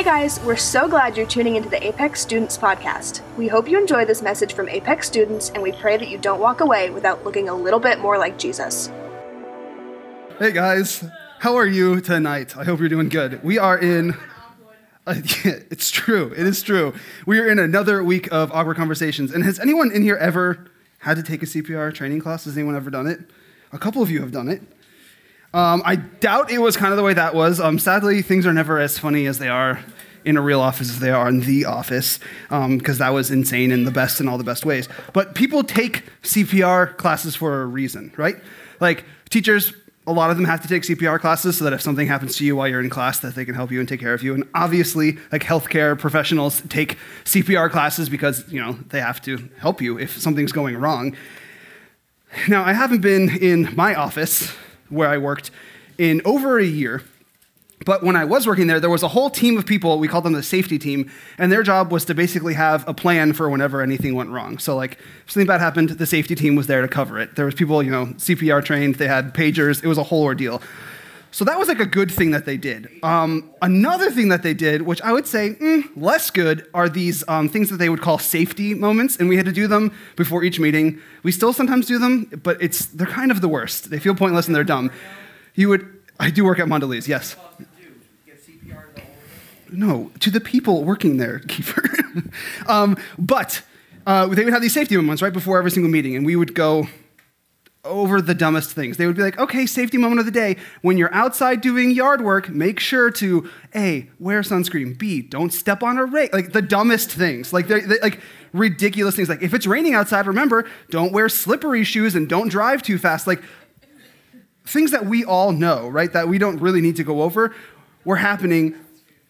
Hey guys, we're so glad you're tuning into the Apex Students Podcast. We hope you enjoy this message from Apex students, and we pray that you don't walk away without looking a little bit more like Jesus. Hey guys, how are you tonight? I hope you're doing good. We are in. Uh, yeah, it's true. It is true. We are in another week of awkward conversations. And has anyone in here ever had to take a CPR training class? Has anyone ever done it? A couple of you have done it. Um, I doubt it was kind of the way that was. Um, sadly, things are never as funny as they are in a real office as they are in the office, because um, that was insane in the best and all the best ways. But people take CPR classes for a reason, right? Like teachers, a lot of them have to take CPR classes so that if something happens to you while you're in class, that they can help you and take care of you. And obviously, like healthcare professionals take CPR classes because you know they have to help you if something's going wrong. Now, I haven't been in my office where I worked in over a year. But when I was working there, there was a whole team of people, we called them the safety team, and their job was to basically have a plan for whenever anything went wrong. So like if something bad happened, the safety team was there to cover it. There was people, you know, CPR trained, they had pagers, it was a whole ordeal. So that was like a good thing that they did. Um, another thing that they did, which I would say mm, less good, are these um, things that they would call safety moments, and we had to do them before each meeting. We still sometimes do them, but it's they're kind of the worst. They feel pointless and they're dumb. You would, I do work at Mondelez, yes. No, to the people working there, Kiefer. um, but uh, they would have these safety moments right before every single meeting, and we would go over the dumbest things. They would be like, okay, safety moment of the day. When you're outside doing yard work, make sure to A, wear sunscreen. B, don't step on a rake. Like the dumbest things. Like they're, they're, like ridiculous things. Like if it's raining outside, remember, don't wear slippery shoes and don't drive too fast. Like things that we all know, right? That we don't really need to go over, were happening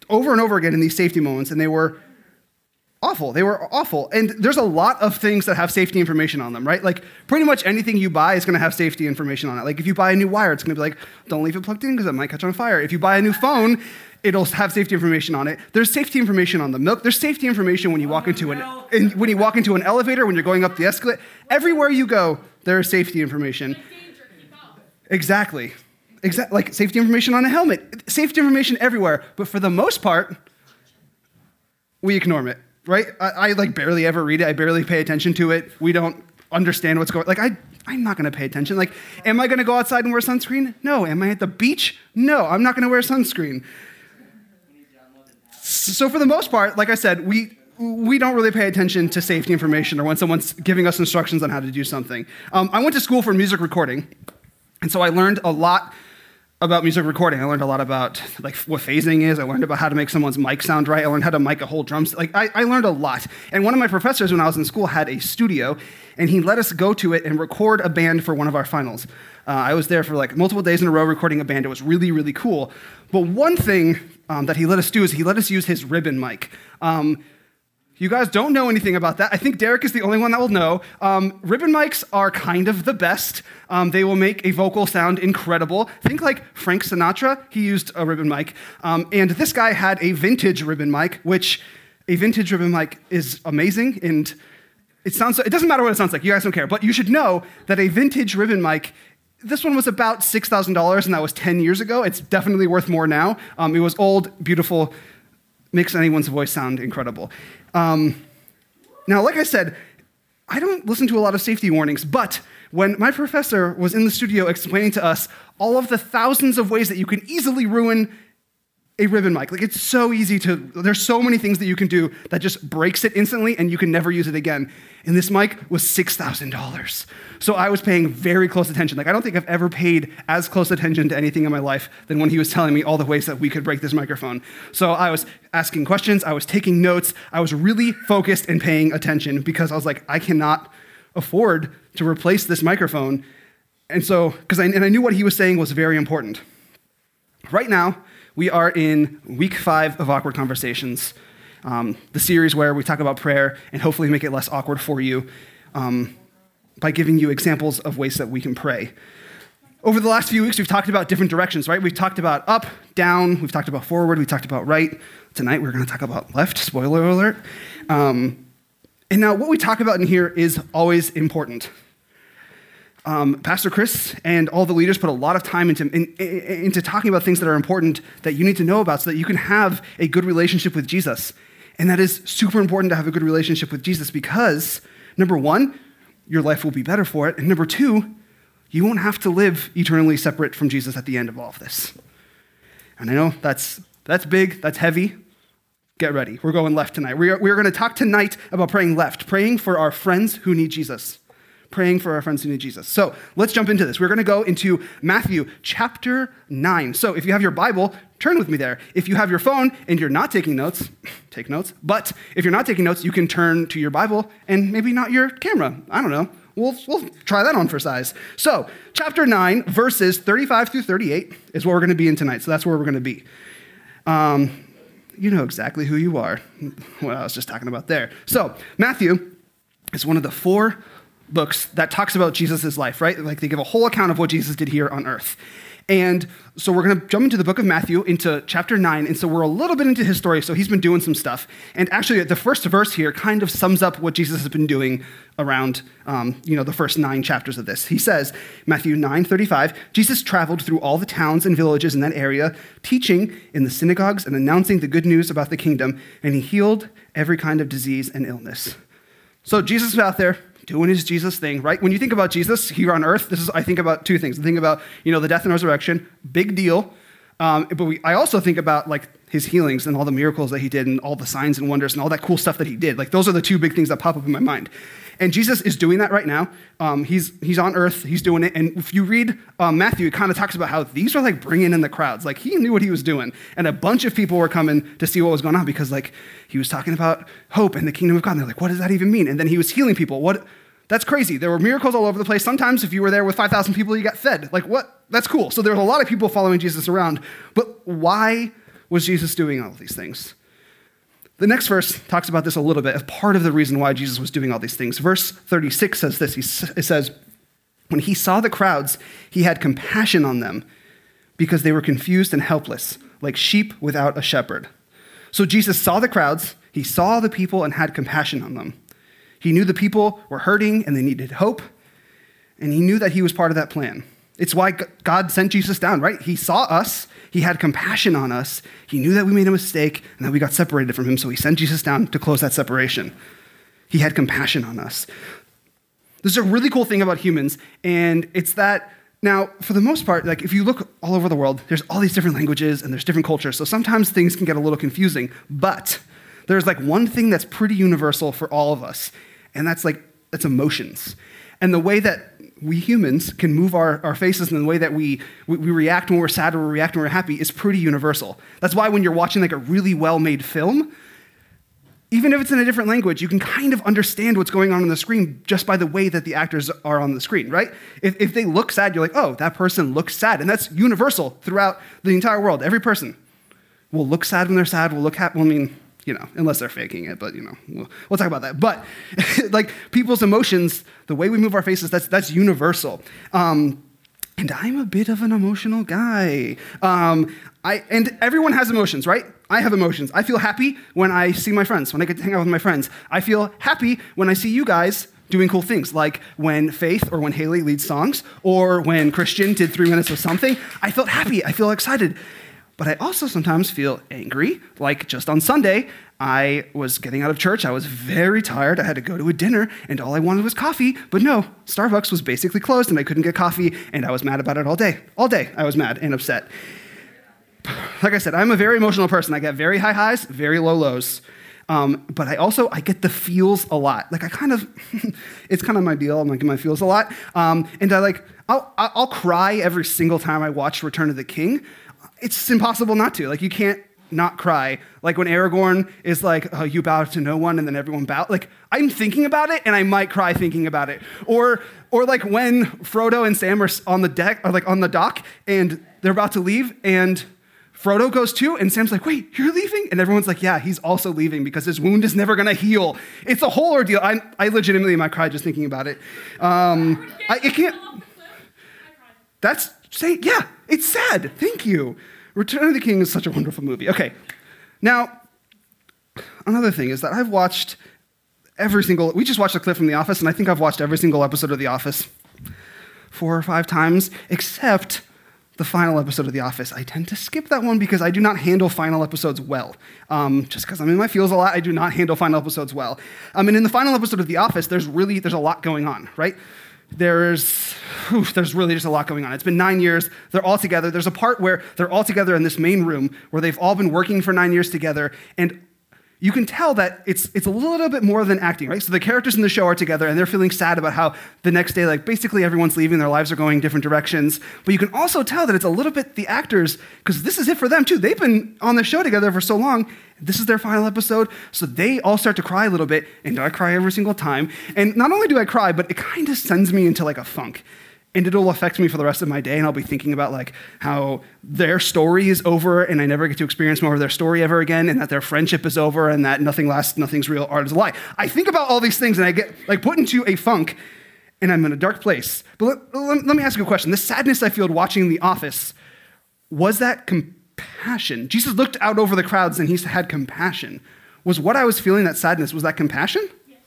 over and over again in these safety moments, and they were awful. They were awful. And there's a lot of things that have safety information on them, right? Like pretty much anything you buy is going to have safety information on it. Like if you buy a new wire, it's going to be like, don't leave it plugged in because it might catch on fire. If you buy a new phone, it'll have safety information on it. There's safety information on the milk. There's safety information when you walk into an in, when you walk into an elevator, when you're going up the escalator. Everywhere you go, there is safety information. Exactly. Exactly. Like safety information on a helmet. Safety information everywhere. But for the most part, we ignore it right? I, I, like barely ever read it. I barely pay attention to it. We don't understand what's going. Like I, I'm not going to pay attention. Like, am I going to go outside and wear sunscreen? No. Am I at the beach? No. I'm not going to wear sunscreen. So for the most part, like I said, we we don't really pay attention to safety information or when someone's giving us instructions on how to do something. Um, I went to school for music recording, and so I learned a lot about music recording. I learned a lot about like what phasing is. I learned about how to make someone's mic sound right. I learned how to mic a whole drum. Like I, I learned a lot. And one of my professors when I was in school had a studio, and he let us go to it and record a band for one of our finals. Uh, I was there for like multiple days in a row recording a band. It was really really cool. But one thing um, that he let us do is he let us use his ribbon mic. Um, you guys don't know anything about that. I think Derek is the only one that will know. Um, ribbon mics are kind of the best. Um, they will make a vocal sound incredible. Think like Frank Sinatra, he used a ribbon mic. Um, and this guy had a vintage ribbon mic, which a vintage ribbon mic is amazing. And it sounds, it doesn't matter what it sounds like, you guys don't care. But you should know that a vintage ribbon mic this one was about $6,000, and that was 10 years ago. It's definitely worth more now. Um, it was old, beautiful, makes anyone's voice sound incredible. Um, now, like I said, I don't listen to a lot of safety warnings, but when my professor was in the studio explaining to us all of the thousands of ways that you can easily ruin a ribbon mic. Like it's so easy to, there's so many things that you can do that just breaks it instantly and you can never use it again. And this mic was $6,000. So I was paying very close attention. Like I don't think I've ever paid as close attention to anything in my life than when he was telling me all the ways that we could break this microphone. So I was asking questions, I was taking notes, I was really focused and paying attention because I was like, I cannot afford to replace this microphone. And so, because I, and I knew what he was saying was very important. Right now, we are in week five of Awkward Conversations, um, the series where we talk about prayer and hopefully make it less awkward for you um, by giving you examples of ways that we can pray. Over the last few weeks, we've talked about different directions, right? We've talked about up, down, we've talked about forward, we've talked about right. Tonight, we're going to talk about left, spoiler alert. Um, and now, what we talk about in here is always important. Um, Pastor Chris and all the leaders put a lot of time into, in, in, into talking about things that are important that you need to know about so that you can have a good relationship with Jesus. And that is super important to have a good relationship with Jesus because, number one, your life will be better for it. And number two, you won't have to live eternally separate from Jesus at the end of all of this. And I know that's, that's big, that's heavy. Get ready. We're going left tonight. We are, we are going to talk tonight about praying left, praying for our friends who need Jesus praying for our friends who need Jesus. So let's jump into this. We're going to go into Matthew chapter 9. So if you have your Bible, turn with me there. If you have your phone and you're not taking notes, take notes. But if you're not taking notes, you can turn to your Bible and maybe not your camera. I don't know. We'll, we'll try that on for size. So, chapter 9, verses 35 through 38 is what we're going to be in tonight. So that's where we're going to be. Um, you know exactly who you are, what I was just talking about there. So, Matthew is one of the four books that talks about Jesus' life, right? Like they give a whole account of what Jesus did here on earth. And so we're going to jump into the book of Matthew, into chapter 9. And so we're a little bit into his story. So he's been doing some stuff. And actually, the first verse here kind of sums up what Jesus has been doing around, um, you know, the first nine chapters of this. He says, Matthew 9 35, Jesus traveled through all the towns and villages in that area, teaching in the synagogues and announcing the good news about the kingdom. And he healed every kind of disease and illness. So Jesus is out there doing his Jesus thing, right? When you think about Jesus here on earth, this is, I think about two things. I think about, you know, the death and resurrection, big deal. Um, but we, I also think about like his healings and all the miracles that he did and all the signs and wonders and all that cool stuff that he did. Like those are the two big things that pop up in my mind. And Jesus is doing that right now. Um, he's, he's on earth, he's doing it. And if you read um, Matthew, it kind of talks about how these are like bringing in the crowds. Like he knew what he was doing. And a bunch of people were coming to see what was going on because like he was talking about hope and the kingdom of God. And they're like, what does that even mean? And then he was healing people. What, that's crazy. There were miracles all over the place. Sometimes, if you were there with 5,000 people, you got fed. Like, what? That's cool. So there was a lot of people following Jesus around. But why was Jesus doing all of these things? The next verse talks about this a little bit as part of the reason why Jesus was doing all these things. Verse 36 says this It says, When he saw the crowds, he had compassion on them because they were confused and helpless, like sheep without a shepherd. So Jesus saw the crowds, he saw the people, and had compassion on them. He knew the people were hurting and they needed hope, and he knew that he was part of that plan. It's why God sent Jesus down, right? He saw us, he had compassion on us, he knew that we made a mistake and that we got separated from him, so he sent Jesus down to close that separation. He had compassion on us. There's a really cool thing about humans, and it's that now, for the most part, like if you look all over the world, there's all these different languages and there's different cultures, so sometimes things can get a little confusing. But there's like one thing that's pretty universal for all of us, and that's like, that's emotions. And the way that we humans can move our, our faces and the way that we, we, we, react when we're sad or we react when we're happy is pretty universal. That's why when you're watching like a really well-made film, even if it's in a different language, you can kind of understand what's going on on the screen just by the way that the actors are on the screen, right? If, if they look sad, you're like, oh, that person looks sad. And that's universal throughout the entire world. Every person will look sad when they're sad, will look happy. Well, I mean, you know, unless they're faking it, but you know, we'll, we'll talk about that. But like people's emotions, the way we move our faces, that's, that's universal. Um, and I'm a bit of an emotional guy. Um, I, and everyone has emotions, right? I have emotions. I feel happy when I see my friends, when I get to hang out with my friends. I feel happy when I see you guys doing cool things, like when Faith or when Haley leads songs, or when Christian did three minutes of something. I felt happy. I feel excited. But I also sometimes feel angry. Like just on Sunday, I was getting out of church. I was very tired. I had to go to a dinner, and all I wanted was coffee. But no, Starbucks was basically closed, and I couldn't get coffee, and I was mad about it all day. All day, I was mad and upset. Like I said, I'm a very emotional person. I get very high highs, very low lows. Um, but I also I get the feels a lot. Like I kind of, it's kind of my deal. I'm like in my feels a lot, um, and I like I'll I'll cry every single time I watch Return of the King it's impossible not to. Like, you can't not cry. Like when Aragorn is like, oh, you bow to no one, and then everyone bow. Like, I'm thinking about it, and I might cry thinking about it. Or, or like when Frodo and Sam are on the deck, or like on the dock, and they're about to leave, and Frodo goes too, and Sam's like, wait, you're leaving? And everyone's like, yeah, he's also leaving because his wound is never gonna heal. It's a whole ordeal. I, I legitimately might cry just thinking about it. Um, I, it can't. That's say, yeah, it's sad. Thank you. Return of the King is such a wonderful movie. Okay. Now, another thing is that I've watched every single, we just watched a clip from The Office, and I think I've watched every single episode of The Office. four or five times, except the final episode of The Office. I tend to skip that one because I do not handle final episodes well. Um, just because I'm in my feels a lot, I do not handle final episodes well. Um, and in the final episode of The Office, there's really there's a lot going on, right? There's whew, there's really just a lot going on. It's been nine years. They're all together. There's a part where they're all together in this main room where they've all been working for nine years together, and you can tell that it's, it's a little bit more than acting, right? So the characters in the show are together and they're feeling sad about how the next day, like basically everyone's leaving, their lives are going different directions. But you can also tell that it's a little bit the actors, because this is it for them too. They've been on the show together for so long. This is their final episode. So they all start to cry a little bit, and I cry every single time. And not only do I cry, but it kind of sends me into like a funk and it'll affect me for the rest of my day and i'll be thinking about like how their story is over and i never get to experience more of their story ever again and that their friendship is over and that nothing lasts nothing's real art is a lie. I think about all these things and i get like put into a funk and i'm in a dark place. But let, let, let me ask you a question. The sadness i feel watching the office was that compassion? Jesus looked out over the crowds and he had compassion. Was what i was feeling that sadness was that compassion? Yes.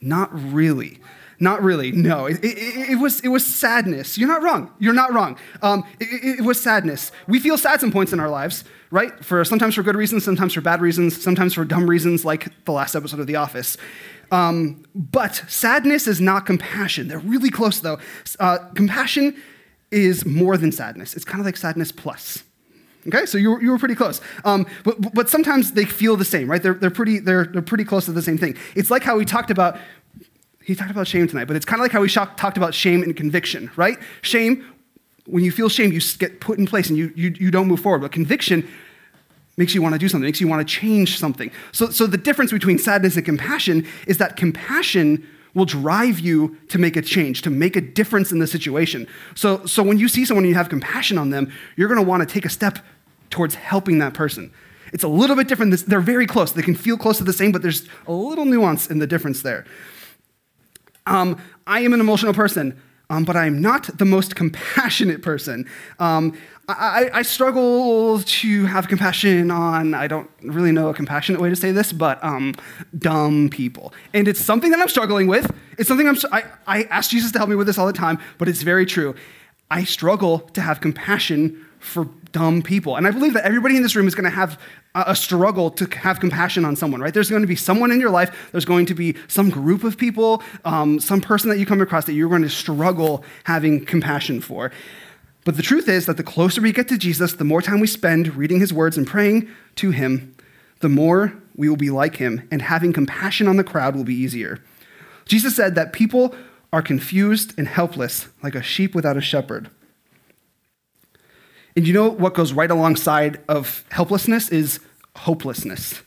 not really not really. No, it, it, it, was, it was sadness. You're not wrong. You're not wrong. Um, it, it, was sadness. We feel sad some points in our lives, right? For sometimes for good reasons, sometimes for bad reasons, sometimes for dumb reasons, like the last episode of The Office. Um, but sadness is not compassion. They're really close, though. Uh, compassion is more than sadness. It's kind of like sadness plus. Okay, so you were, you were pretty close. Um, but, but sometimes they feel the same, right? They're, they're, pretty, they're, they're pretty close to the same thing. It's like how we talked about he talked about shame tonight, but it's kind of like how we talked about shame and conviction, right? Shame, when you feel shame, you get put in place and you, you, you don't move forward. But conviction makes you want to do something, makes you want to change something. So, so the difference between sadness and compassion is that compassion will drive you to make a change, to make a difference in the situation. So, so when you see someone and you have compassion on them, you're going to want to take a step towards helping that person. It's a little bit different. They're very close. They can feel close to the same, but there's a little nuance in the difference there. Um, I am an emotional person, um, but I am not the most compassionate person. Um, I, I, struggle to have compassion on, I don't really know a compassionate way to say this, but um, dumb people. And it's something that I'm struggling with. It's something I'm, I, I ask Jesus to help me with this all the time, but it's very true. I struggle to have compassion for dumb people. And I believe that everybody in this room is going to have a struggle to have compassion on someone, right? There's going to be someone in your life, there's going to be some group of people, um, some person that you come across that you're going to struggle having compassion for. But the truth is that the closer we get to Jesus, the more time we spend reading his words and praying to him, the more we will be like him, and having compassion on the crowd will be easier. Jesus said that people are confused and helpless like a sheep without a shepherd. And you know what goes right alongside of helplessness is hopelessness.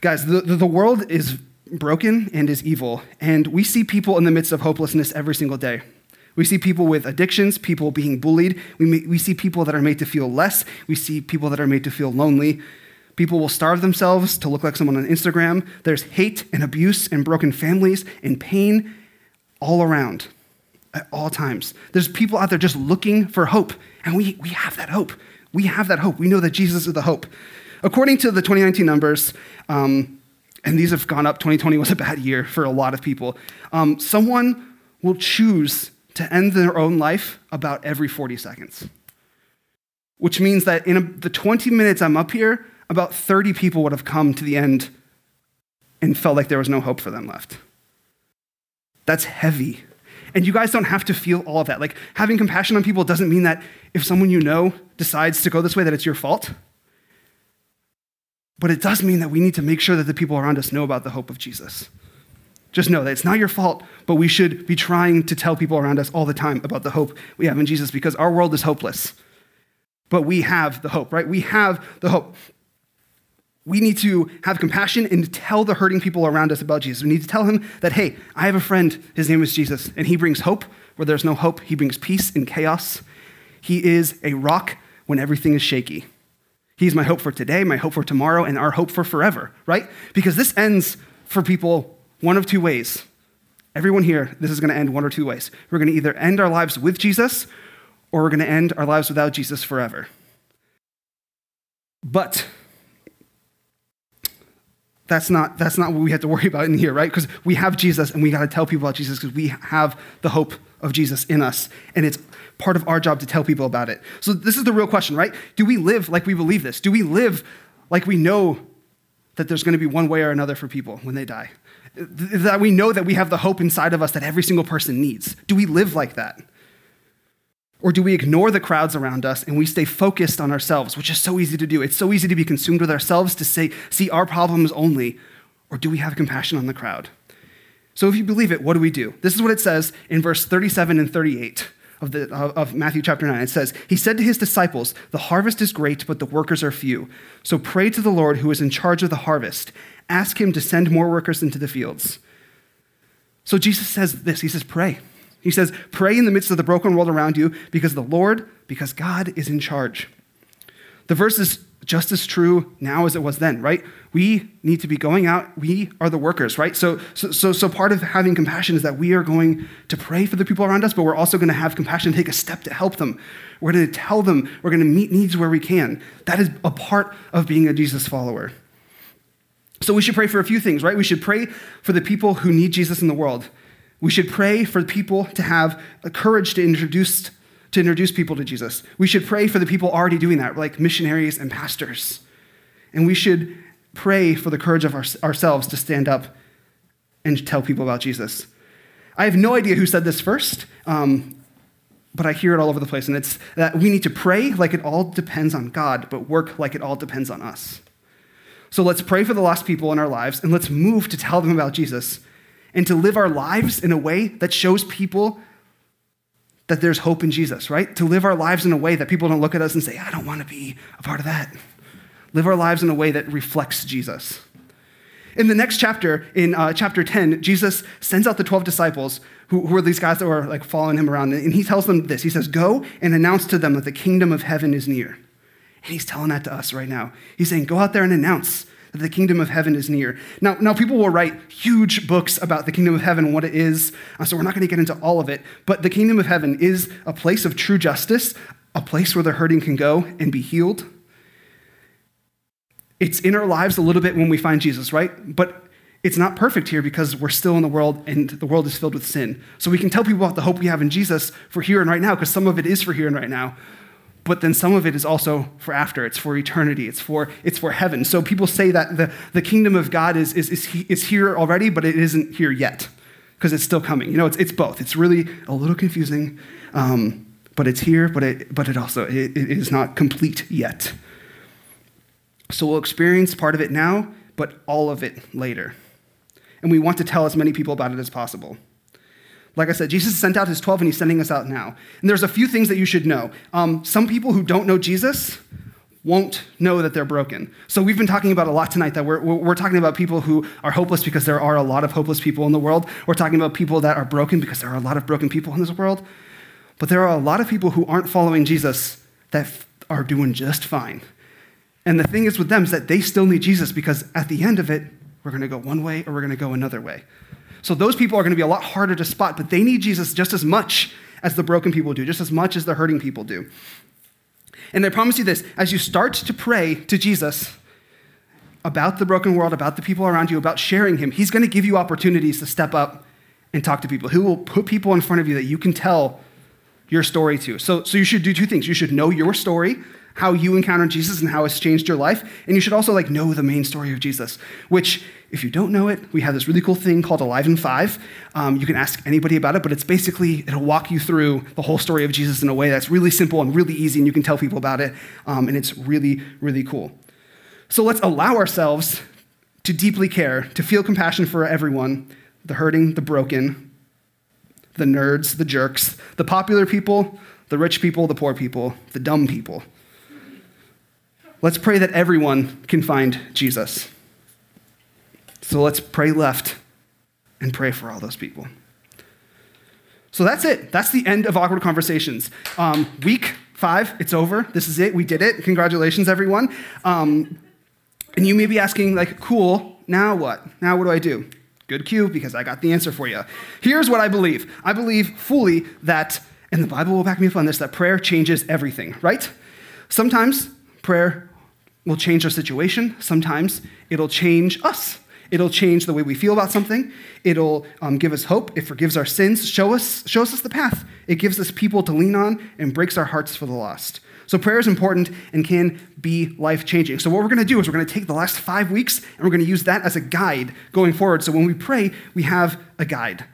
Guys, the, the world is broken and is evil, and we see people in the midst of hopelessness every single day. We see people with addictions, people being bullied. We, we see people that are made to feel less. We see people that are made to feel lonely. People will starve themselves to look like someone on Instagram. There's hate and abuse and broken families and pain all around at all times. There's people out there just looking for hope and we, we have that hope. We have that hope. We know that Jesus is the hope. According to the 2019 numbers, um, and these have gone up, 2020 was a bad year for a lot of people, um, someone will choose to end their own life about every 40 seconds. Which means that in a, the 20 minutes I'm up here, about 30 people would have come to the end and felt like there was no hope for them left. That's heavy. And you guys don't have to feel all of that. Like having compassion on people doesn't mean that if someone you know decides to go this way, that it's your fault. But it does mean that we need to make sure that the people around us know about the hope of Jesus. Just know that it's not your fault, but we should be trying to tell people around us all the time about the hope we have in Jesus because our world is hopeless. But we have the hope, right? We have the hope. We need to have compassion and tell the hurting people around us about Jesus. We need to tell him that, hey, I have a friend, his name is Jesus, and he brings hope where there's no hope. He brings peace in chaos. He is a rock when everything is shaky. He's my hope for today, my hope for tomorrow, and our hope for forever, right? Because this ends for people one of two ways. Everyone here, this is going to end one or two ways. We're going to either end our lives with Jesus or we're going to end our lives without Jesus forever. But that's not, that's not what we have to worry about in here, right? Because we have Jesus and we got to tell people about Jesus because we have the hope of Jesus in us. And it's part of our job to tell people about it. So this is the real question, right? Do we live like we believe this? Do we live like we know that there's going to be one way or another for people when they die? That we know that we have the hope inside of us that every single person needs. Do we live like that? Or do we ignore the crowds around us and we stay focused on ourselves, which is so easy to do? It's so easy to be consumed with ourselves, to say, see our problems only. Or do we have compassion on the crowd? So if you believe it, what do we do? This is what it says in verse 37 and 38 of, the, of Matthew chapter 9. It says, He said to his disciples, The harvest is great, but the workers are few. So pray to the Lord who is in charge of the harvest. Ask him to send more workers into the fields. So Jesus says this He says, Pray. He says, Pray in the midst of the broken world around you because the Lord, because God is in charge. The verse is just as true now as it was then, right? We need to be going out. We are the workers, right? So, so, so, so part of having compassion is that we are going to pray for the people around us, but we're also going to have compassion, take a step to help them. We're going to tell them, we're going to meet needs where we can. That is a part of being a Jesus follower. So we should pray for a few things, right? We should pray for the people who need Jesus in the world. We should pray for people to have the courage to introduce, to introduce people to Jesus. We should pray for the people already doing that, like missionaries and pastors. And we should pray for the courage of our, ourselves to stand up and tell people about Jesus. I have no idea who said this first, um, but I hear it all over the place. And it's that we need to pray like it all depends on God, but work like it all depends on us. So let's pray for the lost people in our lives and let's move to tell them about Jesus and to live our lives in a way that shows people that there's hope in Jesus, right? To live our lives in a way that people don't look at us and say, I don't want to be a part of that. Live our lives in a way that reflects Jesus. In the next chapter, in uh, chapter 10, Jesus sends out the 12 disciples, who, who are these guys that were like following him around, and he tells them this. He says, Go and announce to them that the kingdom of heaven is near. And he's telling that to us right now. He's saying, Go out there and announce that the kingdom of heaven is near. Now, now people will write huge books about the kingdom of heaven and what it is, uh, so we're not going to get into all of it. But the kingdom of heaven is a place of true justice, a place where the hurting can go and be healed. It's in our lives a little bit when we find Jesus, right? But it's not perfect here because we're still in the world and the world is filled with sin. So we can tell people about the hope we have in Jesus for here and right now because some of it is for here and right now but then some of it is also for after. It's for eternity. It's for, it's for heaven. So people say that the, the kingdom of God is, is, is, is here already, but it isn't here yet because it's still coming. You know, it's, it's both. It's really a little confusing, um, but it's here, but it, but it also it, it is not complete yet. So we'll experience part of it now, but all of it later. And we want to tell as many people about it as possible. Like I said, Jesus sent out his 12 and he's sending us out now. And there's a few things that you should know. Um, some people who don't know Jesus won't know that they're broken. So we've been talking about a lot tonight that we're, we're talking about people who are hopeless because there are a lot of hopeless people in the world. We're talking about people that are broken because there are a lot of broken people in this world. But there are a lot of people who aren't following Jesus that are doing just fine. And the thing is with them is that they still need Jesus because at the end of it, we're going to go one way or we're going to go another way. So those people are going to be a lot harder to spot, but they need Jesus just as much as the broken people do, just as much as the hurting people do. And I promise you this as you start to pray to Jesus about the broken world, about the people around you, about sharing Him, He's going to give you opportunities to step up and talk to people. He will put people in front of you that you can tell your story to. So, so you should do two things. You should know your story, how you encountered Jesus and how it's changed your life. And you should also like know the main story of Jesus, which if you don't know it, we have this really cool thing called Alive in Five. Um, you can ask anybody about it, but it's basically, it'll walk you through the whole story of Jesus in a way that's really simple and really easy, and you can tell people about it. Um, and it's really, really cool. So let's allow ourselves to deeply care, to feel compassion for everyone the hurting, the broken, the nerds, the jerks, the popular people, the rich people, the poor people, the dumb people. Let's pray that everyone can find Jesus. So let's pray left and pray for all those people. So that's it. That's the end of Awkward Conversations. Um, week five, it's over. This is it. We did it. Congratulations, everyone. Um, and you may be asking, like, cool, now what? Now what do I do? Good cue, because I got the answer for you. Here's what I believe I believe fully that, and the Bible will back me up on this, that prayer changes everything, right? Sometimes prayer will change our situation, sometimes it'll change us. It'll change the way we feel about something. It'll um, give us hope. It forgives our sins, show us, shows us the path. It gives us people to lean on and breaks our hearts for the lost. So prayer is important and can be life changing. So what we're going to do is we're going to take the last five weeks and we're going to use that as a guide going forward. So when we pray, we have a guide.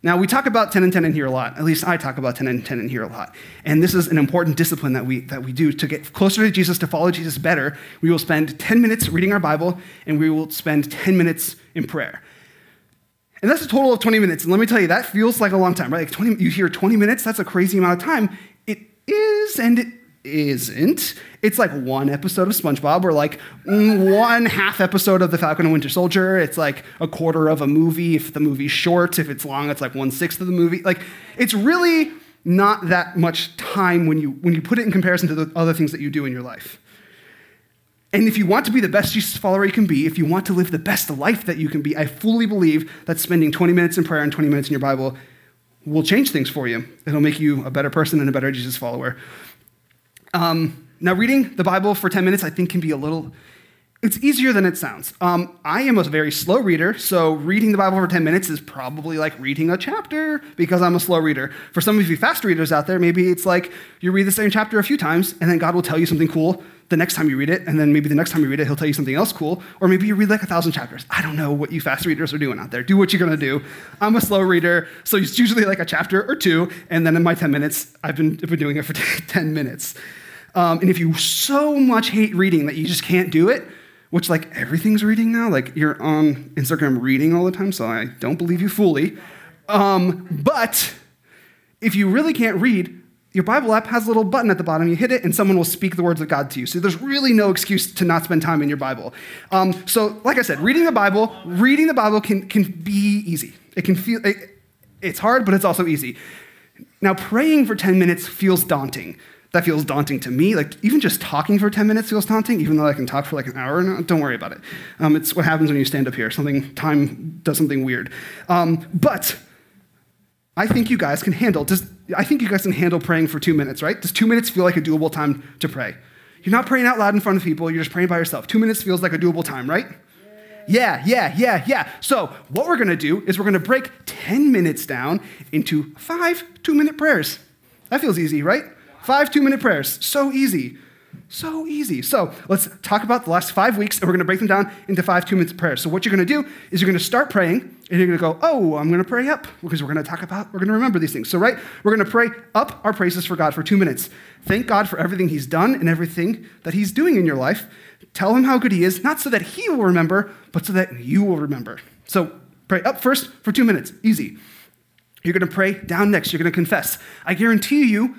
Now, we talk about 10 and 10 in here a lot. At least I talk about 10 and 10 in here a lot. And this is an important discipline that we, that we do. To get closer to Jesus, to follow Jesus better, we will spend 10 minutes reading our Bible and we will spend 10 minutes in prayer. And that's a total of 20 minutes. And let me tell you, that feels like a long time, right? Like 20, you hear 20 minutes, that's a crazy amount of time. It is and it isn't. It's like one episode of SpongeBob or like mm, one half episode of The Falcon and Winter Soldier. It's like a quarter of a movie if the movie's short. If it's long, it's like one sixth of the movie. Like it's really not that much time when you when you put it in comparison to the other things that you do in your life. And if you want to be the best Jesus follower you can be, if you want to live the best life that you can be, I fully believe that spending 20 minutes in prayer and 20 minutes in your Bible will change things for you. It'll make you a better person and a better Jesus follower. Um, now, reading the Bible for 10 minutes, I think, can be a little, it's easier than it sounds. Um, I am a very slow reader, so reading the Bible for 10 minutes is probably like reading a chapter because I'm a slow reader. For some of you fast readers out there, maybe it's like you read the same chapter a few times, and then God will tell you something cool the next time you read it, and then maybe the next time you read it, he'll tell you something else cool, or maybe you read like a thousand chapters. I don't know what you fast readers are doing out there. Do what you're gonna do. I'm a slow reader, so it's usually like a chapter or two, and then in my 10 minutes, I've been, I've been doing it for 10 minutes. Um, and if you so much hate reading that you just can't do it, which like everything's reading now, like you're on Instagram reading all the time, so I don't believe you fully. Um, but if you really can't read, your Bible app has a little button at the bottom. You hit it, and someone will speak the words of God to you. So there's really no excuse to not spend time in your Bible. Um, so, like I said, reading the Bible, reading the Bible can, can be easy. It can feel, it, it's hard, but it's also easy. Now, praying for 10 minutes feels daunting that feels daunting to me. Like, even just talking for 10 minutes feels daunting, even though I can talk for like an hour. No, don't worry about it. Um, it's what happens when you stand up here. Something, time does something weird. Um, but I think you guys can handle, does, I think you guys can handle praying for two minutes, right? Does two minutes feel like a doable time to pray? You're not praying out loud in front of people, you're just praying by yourself. Two minutes feels like a doable time, right? Yeah, yeah, yeah, yeah. So, what we're gonna do is we're gonna break 10 minutes down into five two minute prayers. That feels easy, right? Five two minute prayers. So easy. So easy. So let's talk about the last five weeks, and we're going to break them down into five two minute prayers. So, what you're going to do is you're going to start praying, and you're going to go, Oh, I'm going to pray up, because we're going to talk about, we're going to remember these things. So, right, we're going to pray up our praises for God for two minutes. Thank God for everything He's done and everything that He's doing in your life. Tell Him how good He is, not so that He will remember, but so that you will remember. So, pray up first for two minutes. Easy. You're going to pray down next. You're going to confess. I guarantee you,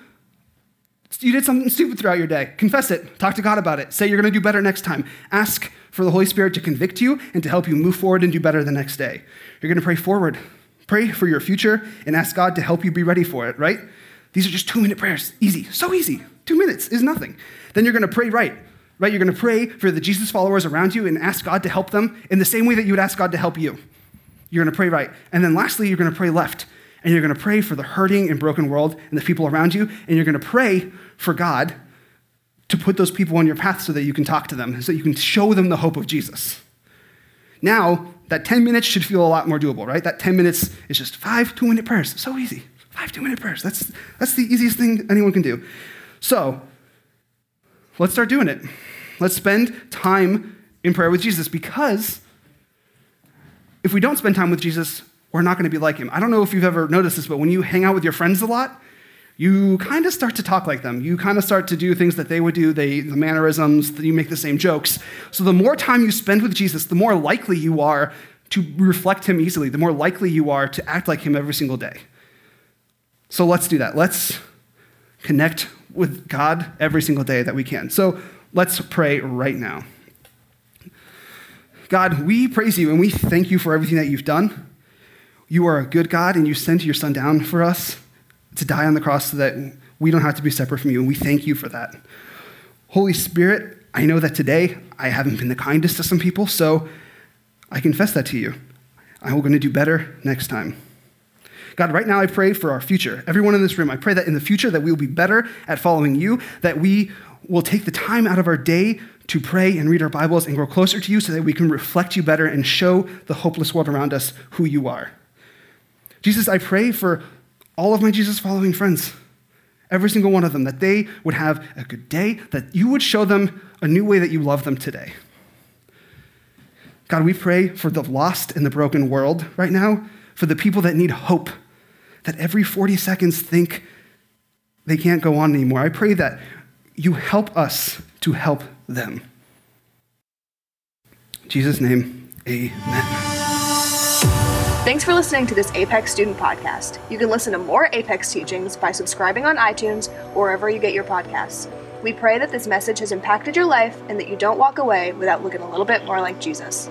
you did something stupid throughout your day. Confess it. Talk to God about it. Say you're going to do better next time. Ask for the Holy Spirit to convict you and to help you move forward and do better the next day. You're going to pray forward. Pray for your future and ask God to help you be ready for it, right? These are just two minute prayers. Easy. So easy. Two minutes is nothing. Then you're going to pray right, right? You're going to pray for the Jesus followers around you and ask God to help them in the same way that you would ask God to help you. You're going to pray right. And then lastly, you're going to pray left and you're going to pray for the hurting and broken world and the people around you, and you're going to pray for God to put those people on your path so that you can talk to them, so that you can show them the hope of Jesus. Now, that 10 minutes should feel a lot more doable, right? That 10 minutes is just five two minute prayers. So easy. Five two minute prayers. That's, that's the easiest thing anyone can do. So, let's start doing it. Let's spend time in prayer with Jesus because if we don't spend time with Jesus, we're not going to be like him. I don't know if you've ever noticed this, but when you hang out with your friends a lot, you kind of start to talk like them. You kind of start to do things that they would do, they, the mannerisms, you make the same jokes. So the more time you spend with Jesus, the more likely you are to reflect him easily, the more likely you are to act like him every single day. So let's do that. Let's connect with God every single day that we can. So let's pray right now. God, we praise you and we thank you for everything that you've done. You are a good God, and you sent your Son down for us to die on the cross so that we don't have to be separate from you, and we thank you for that. Holy Spirit, I know that today I haven't been the kindest to some people, so I confess that to you. I'm going to do better next time. God, right now I pray for our future. Everyone in this room, I pray that in the future that we will be better at following you, that we we'll take the time out of our day to pray and read our Bibles and grow closer to you so that we can reflect you better and show the hopeless world around us who you are. Jesus, I pray for all of my Jesus following friends, every single one of them, that they would have a good day, that you would show them a new way that you love them today. God, we pray for the lost and the broken world right now, for the people that need hope, that every 40 seconds think they can't go on anymore. I pray that you help us to help them. In Jesus' name, amen. Thanks for listening to this Apex Student Podcast. You can listen to more Apex teachings by subscribing on iTunes or wherever you get your podcasts. We pray that this message has impacted your life and that you don't walk away without looking a little bit more like Jesus.